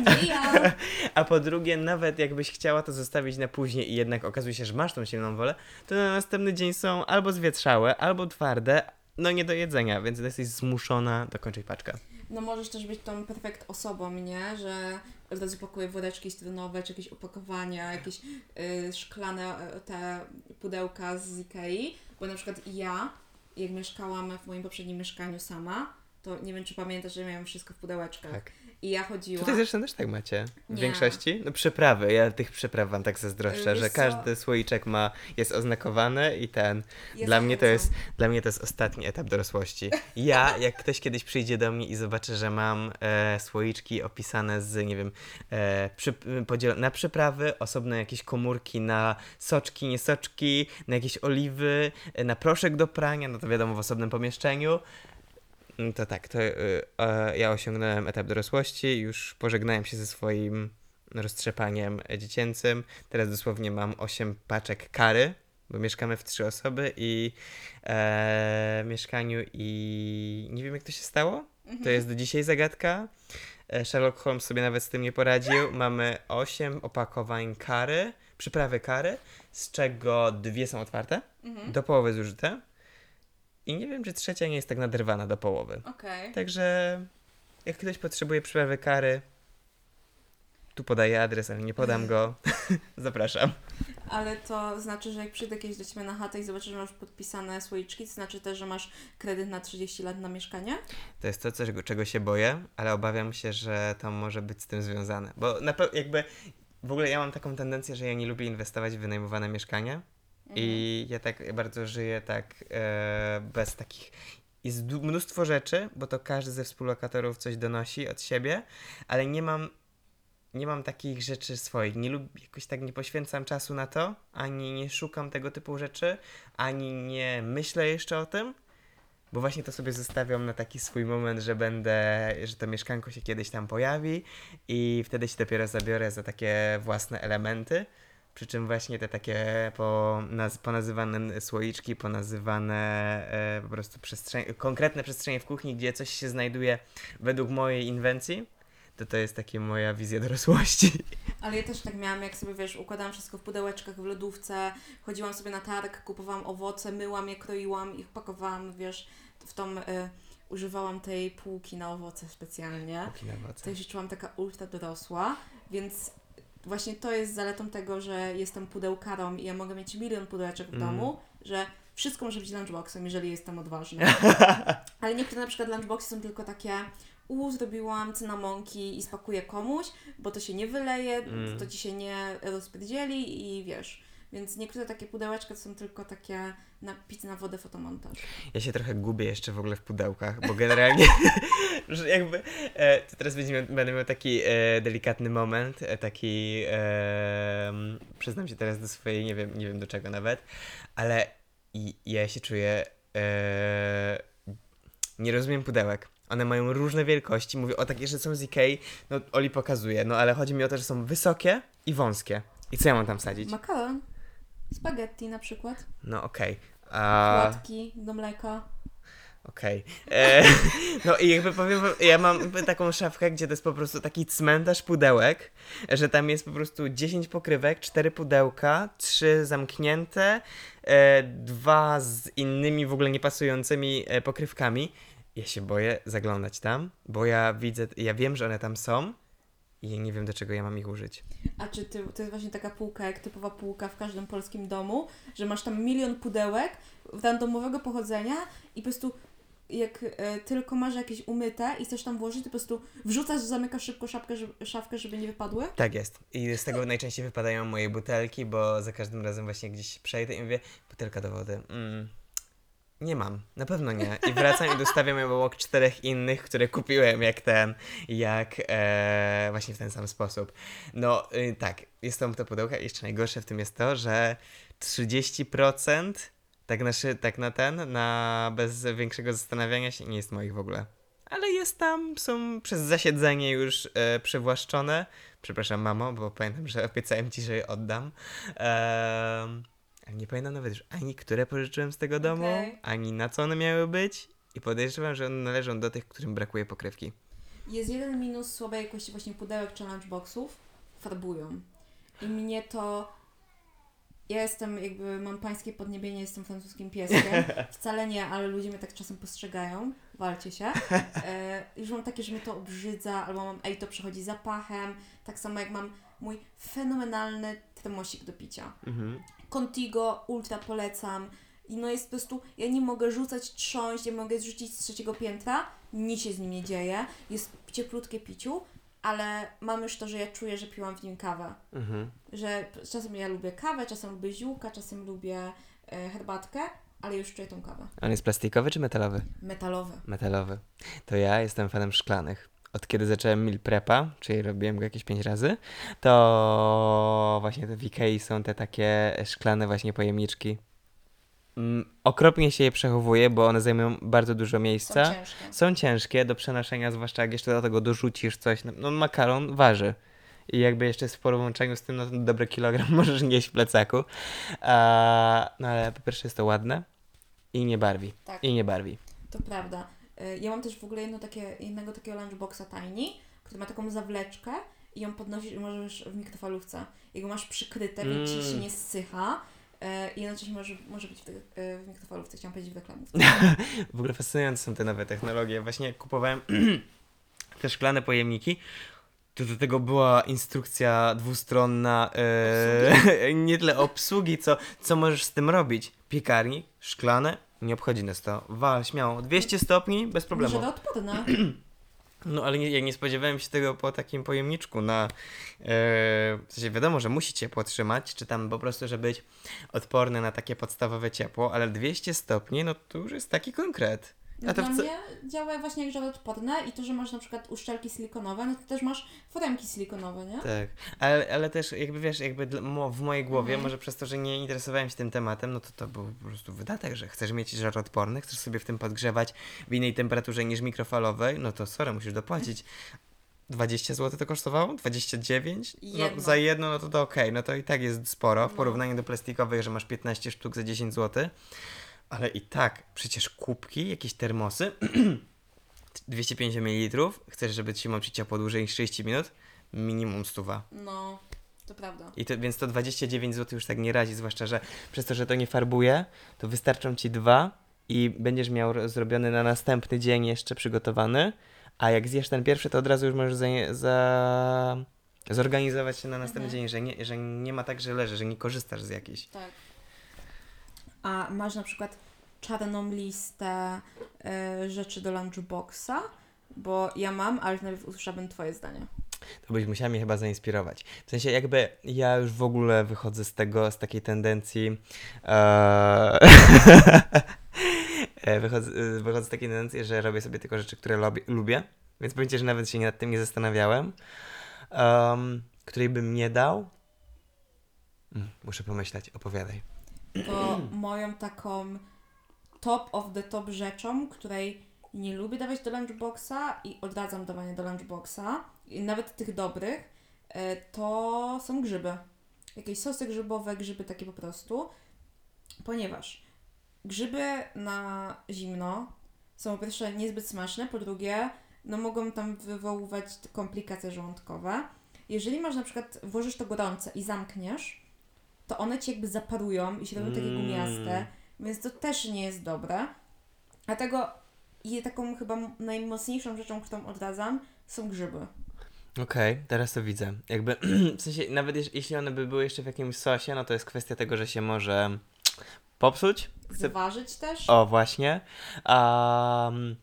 A po drugie nawet jakbyś chciała to zostawić na później i jednak okazuje się, że masz tą silną wolę, to na następny dzień są albo zwietrzałe, albo twarde, no nie do jedzenia, więc jesteś zmuszona dokończyć paczkę. No możesz też być tą perfekt osobą, nie? Że od razu pakuję woreczki strunowe, czy jakieś opakowania, jakieś y, szklane y, te pudełka z Ikei, bo na przykład ja, jak mieszkałam w moim poprzednim mieszkaniu sama, to nie wiem, czy pamiętasz, że miałam wszystko w pudełeczkach. Tak. I ja chodziłam. Tutaj zresztą też tak macie. W Nie. większości? No przyprawy. Ja tych przypraw wam tak zazdroszczę, Wiesz że co? każdy słoiczek ma, jest oznakowany i ten. Ja dla mnie to jest, dla mnie to jest ostatni etap dorosłości. Ja, jak ktoś kiedyś przyjdzie do mnie i zobaczy, że mam e, słoiczki opisane z, nie wiem, e, przy, podziel- na przyprawy, osobne jakieś komórki na soczki, nie soczki, na jakieś oliwy, e, na proszek do prania, no to wiadomo w osobnym pomieszczeniu. Mm, To tak, to y, ja osiągnąłem etap dorosłości, już pożegnałem się ze swoim roztrzepaniem dziecięcym. Teraz dosłownie mam 8 paczek kary, bo mieszkamy w trzy osoby i e, mieszkaniu i nie wiem jak to się stało. To jest do dzisiaj zagadka. E, Sherlock Holmes sobie nawet z tym nie poradził. Mamy 8 opakowań kary, przyprawy kary, z czego dwie są otwarte, Mhm. do połowy zużyte. I nie wiem, czy trzecia nie jest tak naderwana do połowy. Okej. Także jak ktoś potrzebuje przyprawy kary, tu podaję adres, ale nie podam go. Zapraszam. Ale to znaczy, że jak przyjdę kiedyś do Ciebie na chatę i zobaczę, że masz podpisane słoiczki, to znaczy też, że masz kredyt na 30 lat na mieszkanie? To jest to, czego, czego się boję, ale obawiam się, że to może być z tym związane. Bo na jakby w ogóle ja mam taką tendencję, że ja nie lubię inwestować w wynajmowane mieszkania. I ja tak bardzo żyję tak e, bez takich. Jest mnóstwo rzeczy, bo to każdy ze współlokatorów coś donosi od siebie, ale nie mam. Nie mam takich rzeczy swoich. Nie lub, jakoś tak nie poświęcam czasu na to, ani nie szukam tego typu rzeczy, ani nie myślę jeszcze o tym, bo właśnie to sobie zostawiam na taki swój moment, że będę, że to mieszkanko się kiedyś tam pojawi i wtedy się dopiero zabiorę za takie własne elementy. Przy czym właśnie te takie po, naz, ponazywane słoiczki, ponazywane e, po prostu przestrzeń, konkretne przestrzenie w kuchni, gdzie coś się znajduje według mojej inwencji, to to jest takie moja wizja dorosłości. Ale ja też tak miałam, jak sobie, wiesz, układałam wszystko w pudełeczkach, w lodówce, chodziłam sobie na targ, kupowałam owoce, myłam je, kroiłam ich, pakowałam, wiesz, w tą... Y, używałam tej półki na owoce specjalnie. To już się czułam taka ultra dorosła, więc właśnie to jest zaletą tego, że jestem pudełkarą i ja mogę mieć milion pudełeczek w Mm. domu, że wszystko może być lunchboxem, jeżeli jestem odważna. Ale niektóre na przykład lunchboxy są tylko takie u, zrobiłam cynamonki i spakuję komuś, bo to się nie wyleje, Mm. to Ci się nie rozpierdzieli i wiesz. Więc niektóre takie pudełeczka to są tylko takie na pić na wodę fotomontaż. Ja się trochę gubię jeszcze w ogóle w pudełkach, bo generalnie, że jakby, e, to teraz będziemy, będę miał taki e, delikatny moment, e, taki, e, przyznam się teraz do swojej, nie wiem, nie wiem do czego nawet, ale i, ja się czuję, e, nie rozumiem pudełek. One mają różne wielkości, mówię o takie, że są z Ikei, no Oli pokazuje, no ale chodzi mi o to, że są wysokie i wąskie. I co ja mam tam wsadzić? Makaron, spaghetti na przykład, No okej. A... płatki do mleka. Okej. E, No i jakby powiem, ja mam taką szafkę, gdzie to jest po prostu taki cmentarz pudełek, że tam jest po prostu 10 pokrywek, 4 pudełka, 3 zamknięte, e, dwa z innymi w ogóle niepasującymi e, pokrywkami. Ja się boję zaglądać tam, bo ja widzę, ja wiem, że one tam są i nie wiem, do czego ja mam ich użyć. A czy ty, to jest właśnie taka półka, jak typowa półka w każdym polskim domu, że masz tam milion pudełek randomowego pochodzenia i po prostu jak e, tylko masz jakieś umyte i chcesz tam włożyć, to po prostu wrzucasz, zamykasz szybko szapkę, żeby, szafkę, żeby nie wypadły? Tak jest. I z tego najczęściej wypadają moje butelki, bo za każdym razem właśnie gdzieś przejdę i mówię, butelka do wody. Mm, nie mam, na pewno nie. I wracam i dostawiam ją obok czterech innych, które kupiłem jak ten, jak e, właśnie w ten sam sposób. No y, tak, jest to to pudełka i jeszcze najgorsze w tym jest to, że 30% tak na, szy- tak na ten, na bez większego zastanawiania się nie jest moich w ogóle. Ale jest tam, są przez zasiedzenie już e, przywłaszczone. Przepraszam, mamo, bo pamiętam, że obiecałem ci, że je oddam. Ale nie pamiętam nawet już ani które pożyczyłem z tego domu, Okej. ani na co one miały być. I podejrzewam, że one należą do tych, którym brakuje pokrywki. Jest jeden minus słabej jakości właśnie pudełek czy lunchboxów. Farbują. I mnie to... Ja jestem jakby, mam pańskie podniebienie, jestem francuskim pieskiem. Wcale nie, ale ludzie mnie tak czasem postrzegają. Walcie się. E, już mam takie, że mnie to obrzydza, albo mam, ej, to przychodzi zapachem. Tak samo jak mam mój fenomenalny termosik do picia. Mhm. Contigo ultra polecam. i no jest po prostu, ja nie mogę rzucać, trząść, ja mogę zrzucić z trzeciego piętra, nic się z nim nie dzieje, jest cieplutkie piciu, ale mam już to, że ja czuję, że piłam w nim kawę. Mhm. Że czasem ja lubię kawę, czasem lubię ziółka, czasem lubię e, herbatkę, ale już czuję tą kawę. On jest plastikowy czy metalowy? Metalowy. Metalowy. To ja jestem fanem szklanych. Od kiedy zacząłem meal prepa, czyli robiłem go jakieś 5 razy, to właśnie te w Ikei są te takie szklane właśnie pojemniczki. Mm, okropnie się je przechowuje, bo one zajmują bardzo dużo Są miejsca. ciężkie. Są ciężkie do przenoszenia, zwłaszcza jak jeszcze do tego dorzucisz coś. No, no makaron waży. I jakby jeszcze w połączeniu z tym, no dobry kilogram możesz nieść w plecaku. A, no ale po pierwsze jest to ładne i nie barwi. Tak. I nie barwi. To prawda. Y, Ja mam też w ogóle jedno takie, jednego takiego lunchboxa Tiny, który ma taką zawleczkę i ją podnosisz i możesz w mikrofalówce. Jego masz przykryte, więc ci się Mm. nie zsycha y, i jednocześnie może, może być w, y, w mikrofalówce. Chciałam powiedzieć w reklamówce. W ogóle fascynujące są te nowe technologie. Właśnie jak kupowałem te szklane pojemniki, to do tego była instrukcja dwustronna, e, nie tyle obsługi, co, co możesz z tym robić. Piekarnik, szklane, nie obchodzi nas to. Wal, śmiało. 200 stopni, bez problemu. Żeroodporne. No ale nie, ja nie spodziewałem się tego po takim pojemniczku na... E, w sensie wiadomo, że musi ciepło trzymać, czy tam po prostu, żeby być odporny na takie podstawowe ciepło, ale 200 stopni, no to już jest taki konkret. A to Dla mnie działa właśnie jak żeroodporne i to, że masz na przykład uszczelki silikonowe, no to też masz foremki silikonowe, nie? Tak, ale, ale też jakby wiesz, jakby w mojej głowie, Mhm. może przez to, że nie interesowałem się tym tematem, no to to był po prostu wydatek, że chcesz mieć żaroodporny, chcesz sobie w tym podgrzewać w innej temperaturze niż mikrofalowej, no to sorry, musisz dopłacić. 20 zł to kosztowało? 29? No, Jedno. za jedno, no to, to okej, no to i tak jest sporo w No. porównaniu do plastikowych, że masz 15 sztuk za 10 zł. Ale i tak, przecież kubki, jakieś termosy, 250 ml, chcesz, żeby trzymał ci ciepło dłużej niż 30 minut, minimum stuwa. No, to prawda. I to, więc to 29 zł już tak nie razi, zwłaszcza, że przez to, że to nie farbuje, to wystarczą ci dwa i będziesz miał ro- zrobiony na następny dzień jeszcze przygotowany, a jak zjesz ten pierwszy, to od razu już możesz za, za, zorganizować się na następny Mhm. dzień, że nie, że nie ma tak, że leży, że nie korzystasz z jakiejś. Tak. A masz na przykład czarną listę y, rzeczy do lunchboxa? Bo ja mam, ale najpierw usłyszałabym Twoje zdanie. To byś musiała mnie chyba zainspirować. W sensie jakby ja już w ogóle wychodzę z tego, z takiej tendencji e, e, wychodzę, e, wychodzę z takiej tendencji, że robię sobie tylko rzeczy, które lubię, lubię. więc powiem Ci, że nawet się nad tym nie zastanawiałem. Um, której bym nie dał. Mm, muszę pomyśleć, opowiadaj. To moją taką top of the top rzeczą, której nie lubię dawać do lunchboxa i odradzam dawanie do lunchboxa, i nawet tych dobrych, y, to są grzyby. Jakieś sosy grzybowe, grzyby takie po prostu. Ponieważ grzyby na zimno są po pierwsze niezbyt smaczne, po drugie no mogą tam wywoływać komplikacje żołądkowe. Jeżeli masz na przykład, włożysz to gorące i zamkniesz, to one ci jakby zaparują i się robią takie Mm. gumiaste, więc to też nie jest dobre. Dlatego i taką chyba najmocniejszą rzeczą, którą odradzam, są grzyby. Okej, teraz to widzę. Jakby, w sensie, nawet jeśli one by były jeszcze w jakimś sosie, no to jest kwestia tego, że się może popsuć. Chcę, Zaważyć też. O, właśnie. Um,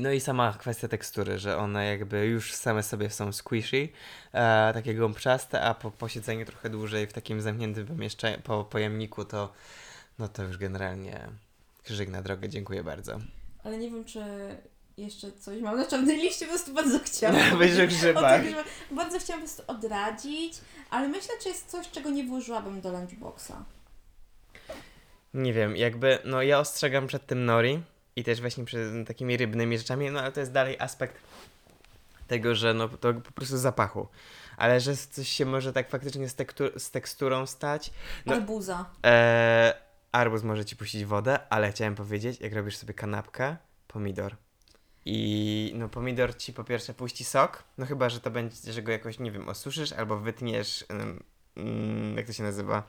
no i sama kwestia tekstury, że one jakby już same sobie są squishy, e, takie gąbczaste, a po posiedzeniu trochę dłużej w takim zamkniętym pomieszczeniu, po pojemniku, to no to już generalnie krzyżyk na drogę, dziękuję bardzo. Ale nie wiem, czy jeszcze coś mam na czarnej liście, po prostu bardzo chciałam. Weź o grzybach. grzybach. Bardzo chciałam po prostu odradzić, ale myślę, czy jest coś, czego nie włożyłabym do lunchboxa. Nie wiem, jakby, no ja ostrzegam przed tym nori i też właśnie przed takimi rybnymi rzeczami, no ale to jest dalej aspekt tego, że no to po prostu zapachu. Ale że coś się może tak faktycznie z, tektu- z teksturą stać. No. Arbuza. Eee, arbuz może ci puścić wodę, ale chciałem powiedzieć, jak robisz sobie kanapkę, pomidor. I no pomidor ci po pierwsze puści sok, no chyba, że to będzie, że go jakoś, nie wiem, osuszysz albo wytniesz, ym, jak to się nazywa?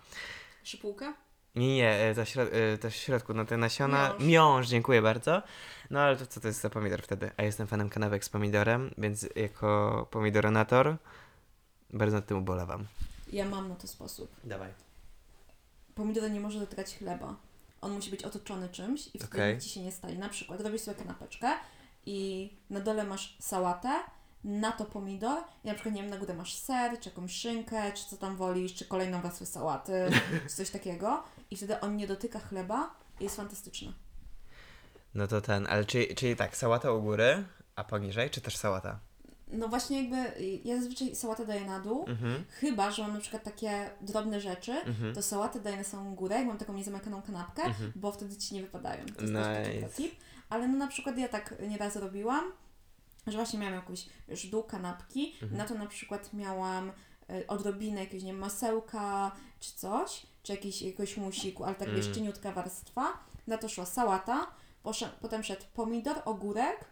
Szypułka? Nie, nie, e, za środ- e, to w środku, no te nasiona. Miąższ. Miąższ, dziękuję bardzo. No ale to co to jest za pomidor wtedy? A jestem fanem kanapek z pomidorem, więc jako pomidoronator bardzo nad tym ubolewam. Ja mam na to sposób. Dawaj. Pomidor nie może dotykać chleba. on musi być otoczony czymś i wtedy nic ci się nie stanie. Na przykład robisz sobie kanapeczkę i na dole masz sałatę, na to pomidor i na przykład, nie wiem, na górę masz ser, czy jakąś szynkę, czy co tam wolisz, czy kolejną warstwę sałaty, czy coś takiego i wtedy on nie dotyka chleba i jest fantastyczny. No to ten, ale czyli, czyli tak, sałata u góry, a poniżej, czy też sałata? No właśnie jakby, ja zazwyczaj sałatę daję na dół, Mhm. chyba, że mam na przykład takie drobne rzeczy, Mhm. to sałatę daję na samą górę, jak mam taką niezamykaną kanapkę, Mhm. bo wtedy ci nie wypadają. To jest też taki Nice. tip. Ale no na przykład ja tak nieraz robiłam, że właśnie miałam jakąś już dół kanapki, Mhm. na to na przykład miałam y, odrobinę jakiegoś, nie wiem, masełka czy coś, czy jakiś, jakiegoś musiku, ale tak wiesz, Mm. cieniutka warstwa. Na to szła sałata, potem szedł pomidor, ogórek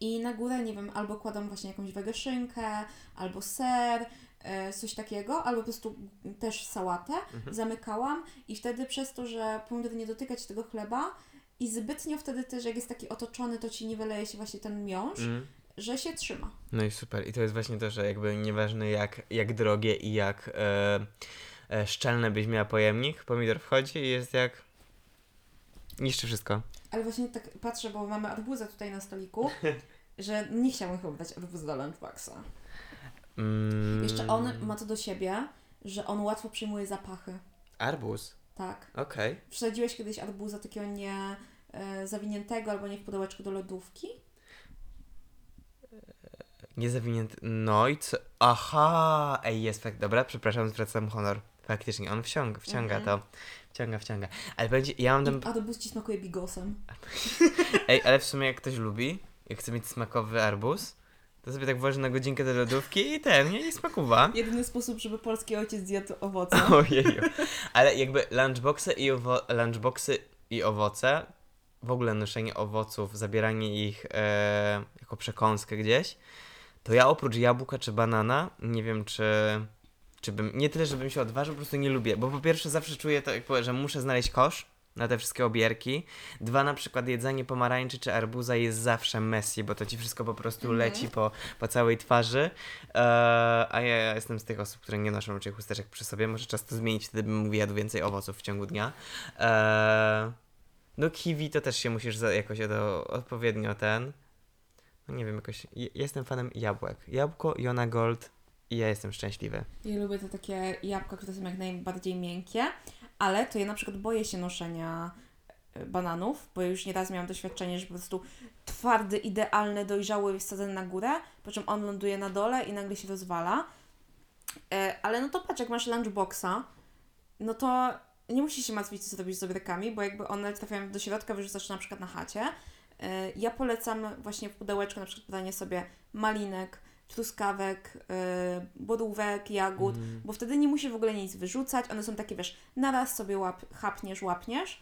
i na górę, nie wiem, albo kładą właśnie jakąś wegeszynkę, albo ser, e, coś takiego, albo po prostu też sałatę, Mhm. zamykałam i wtedy przez to, że pomidor nie dotyka Ci tego chleba i zbytnio wtedy też jak jest taki otoczony, to Ci nie wyleje się właśnie ten miąższ, Mm. że się trzyma. No i super. I to jest właśnie to, że jakby nieważne jak, jak drogie i jak e, szczelne byś miała pojemnik, pomidor wchodzi i jest jak... Niszczy wszystko. Ale właśnie tak patrzę, bo mamy arbuza tutaj na stoliku, że nie chciałabym chyba dać arbuza do lunchboxa. Mm. Jeszcze on ma to do siebie, że on łatwo przyjmuje zapachy. Arbuz. Tak. Okej. Wsadziłeś kiedyś arbuza takiego nie e, zawiniętego albo nie w pudełeczku do lodówki? Niezawinięty. No i co? Aha! Ej, jest fakt. Dobra, przepraszam, zwracam honor. Faktycznie, on wciąga, wciąga Mhm. to. Wciąga, wciąga. Ale będzie, ja mam. I arbuz Ci smakuje bigosem. Ej, ale w sumie jak ktoś lubi, jak chce mieć smakowy arbuz, to sobie tak włoży na godzinkę do lodówki i ten, nie, i smakuwa. Jedyny sposób, żeby polski ojciec zjadł owoce. Ojeju. Ale jakby lunchboxy i, owo- lunchboxy i owoce, w ogóle noszenie owoców, zabieranie ich e, jako przekąskę gdzieś, to ja oprócz jabłka czy banana, nie wiem czy, czy bym, nie tyle żebym się odważył, po prostu nie lubię, bo po pierwsze zawsze czuję to, jak powiem, że muszę znaleźć kosz na te wszystkie obierki. Dwa, na przykład jedzenie pomarańczy czy arbuza jest zawsze messy, bo to ci wszystko po prostu Mhm. leci po, po całej twarzy. E, a ja, ja jestem z tych osób, które nie noszą raczej chusteczek przy sobie. Może czas to zmienić, wtedy bym jadł więcej owoców w ciągu dnia. E, no kiwi to też się musisz jakoś do, odpowiednio ten... No nie wiem, jakoś... je- Jestem fanem jabłek. Jabłko, Jona Gold i ja jestem szczęśliwy. Ja lubię te takie jabłka, które są jak najbardziej miękkie, ale to ja na przykład boję się noszenia e, bananów, bo już nieraz miałam doświadczenie, że po prostu twardy, idealny, dojrzały wsadzony na górę, po czym on ląduje na dole i nagle się rozwala. E, ale no to patrz, jak masz lunchboxa, no to nie musisz się martwić, co zrobić z obierkami, bo jakby one trafiają do środka, wyrzucasz na przykład na chacie. E, ja polecam właśnie w pudełeczku na przykład podanie sobie malinek, truskawek, yy, borówek, jagód, Mm. bo wtedy nie musisz w ogóle nic wyrzucać, one są takie, wiesz, naraz sobie łap, chapniesz, łapniesz.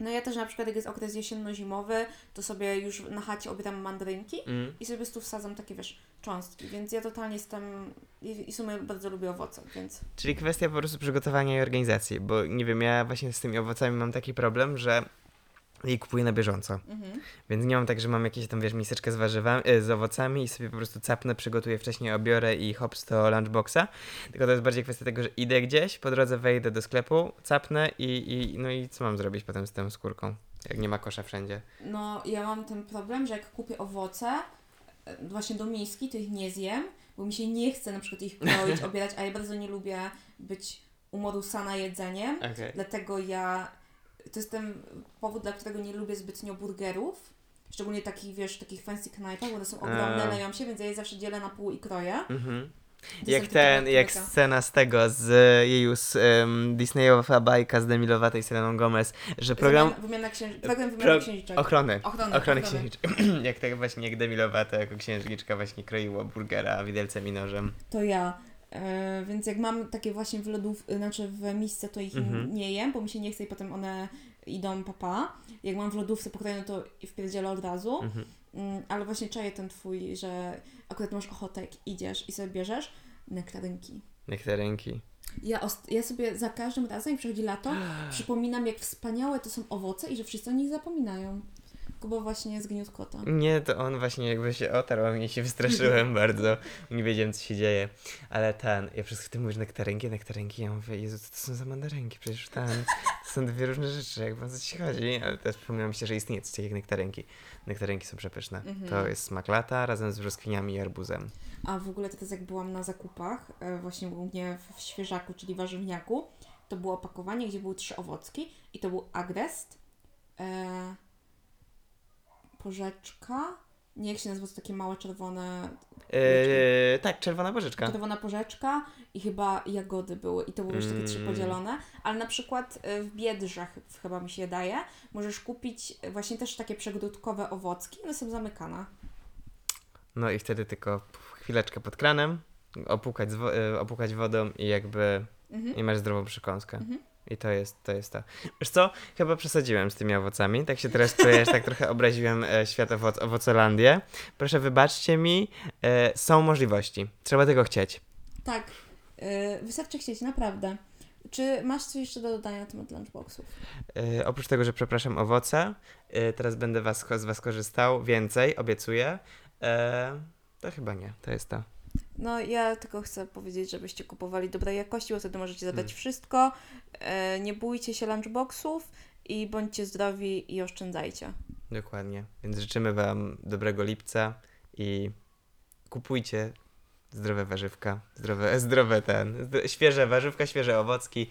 No ja też na przykład jak jest okres jesienno-zimowy, to sobie już na chacie obieram mandarynki Mm. i sobie prostu wsadzam takie, wiesz, cząstki, więc ja totalnie jestem i, i w sumie bardzo lubię owoce, więc Czyli kwestia po prostu przygotowania i organizacji, bo nie wiem, ja właśnie z tymi owocami mam taki problem, że jej kupuję na bieżąco. Więc nie mam tak, że mam jakieś tam, wiesz, miseczkę z warzywami, e, z owocami i sobie po prostu capnę, przygotuję wcześniej, obiorę i hops do lunchboxa. Tylko to jest bardziej kwestia tego, że idę gdzieś, po drodze wejdę do sklepu, capnę i, i no i co mam zrobić potem z tą skórką, jak nie ma kosza wszędzie. no ja mam ten problem, że jak kupię owoce e, właśnie do miski, to ich nie zjem, bo mi się nie chce na przykład ich kroić, obierać, a ja bardzo nie lubię być umorusana jedzeniem. Okej. Dlatego ja, to jest ten powód, dla którego nie lubię zbytnio burgerów. Szczególnie takich, wiesz, takich fancy knajpach, bo one są ogromne, A. leją się, więc ja je zawsze dzielę na pół i kroję. Mhm. Jak ten, jak scena z tego, z jej już um, Disneyowa bajka z Demilowatej Seleną Gomez, że program Wymiana, wymiana księży... program wymiany pro- księżniczek. ochrony, Ochrony, ochrony ochrony. jak tak właśnie, jak Demilowata jako księżniczka właśnie kroiła burgera widelcem i nożem. To ja. E, więc jak mam takie właśnie w lodów, znaczy w misce, to ich Mhm. nie jem, bo mi się nie chce i potem one idą papa. Jak mam w lodówce pokrojone, to wpierdzielę od razu. Mhm. Mm, ale właśnie czaję ten twój, że akurat masz ochotę, jak idziesz i sobie bierzesz nektarynki. Nektarynki. Ja, ja sobie za każdym razem, jak przychodzi lato, przypominam, jak wspaniałe to są owoce i że wszyscy o nich zapominają. Kuba właśnie zgniótł kota. Nie, to on właśnie jakby się otarł, a mnie się wystraszyłem bardzo. Nie wiedziałem, co się dzieje. Ale ten, ja przez chwilę mówisz nektarynki, nektarynki, ja mówię, Jezu, co to są za mandarynki? Przecież ten, To są dwie różne rzeczy, jak o co ci chodzi, ale też przypomniało mi się, że istnieje coś takiego jak nektarynki. Nektarynki są przepyszne. Mhm. To jest smak lata razem z brzoskwiniami i arbuzem. A w ogóle teraz jak byłam na zakupach, e, właśnie u mnie w świeżaku, czyli warzywniaku, to było opakowanie, gdzie były trzy owocki i to był agrest, e, porzeczka, nie jak się nazywa, to takie małe czerwone, Yy, tak, czerwona bożyczka. czerwona porzeczka i chyba jagody były i to były już takie trzy Mm. podzielone, ale na przykład e, w Biedrzach chyba mi się daje, możesz kupić właśnie też takie przegródkowe owocki, one są zamykane. No i wtedy tylko chwileczkę pod kranem, opłukać, y, opłukać wodą i jakby Mhm. i masz zdrową przekąskę. Mhm. I to jest, to jest to. Wiesz co? Chyba przesadziłem z tymi owocami. Tak się teraz czuję, że tak trochę obraziłem e, świat owoc owocolandię. Proszę wybaczcie mi, e, są możliwości. Trzeba tego chcieć. Tak, yy, wystarczy chcieć, naprawdę. Czy masz coś jeszcze do dodania na temat lunchboxów? E, oprócz tego, że przepraszam owoce, e, teraz będę was, z was korzystał więcej, obiecuję. E, to chyba nie, to jest to. No, ja tylko chcę powiedzieć, żebyście kupowali dobrej jakości, bo wtedy możecie zadać Mm. wszystko. E, nie bójcie się lunchboxów i bądźcie zdrowi i oszczędzajcie. Dokładnie. Więc życzymy wam dobrego lipca i kupujcie zdrowe warzywka, zdrowe, zdrowe ten, zdro- świeże warzywka, świeże owocki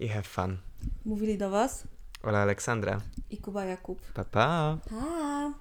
i have fun. Mówili do Was Ola Aleksandra. i Kuba Jakub. Pa, pa. Pa!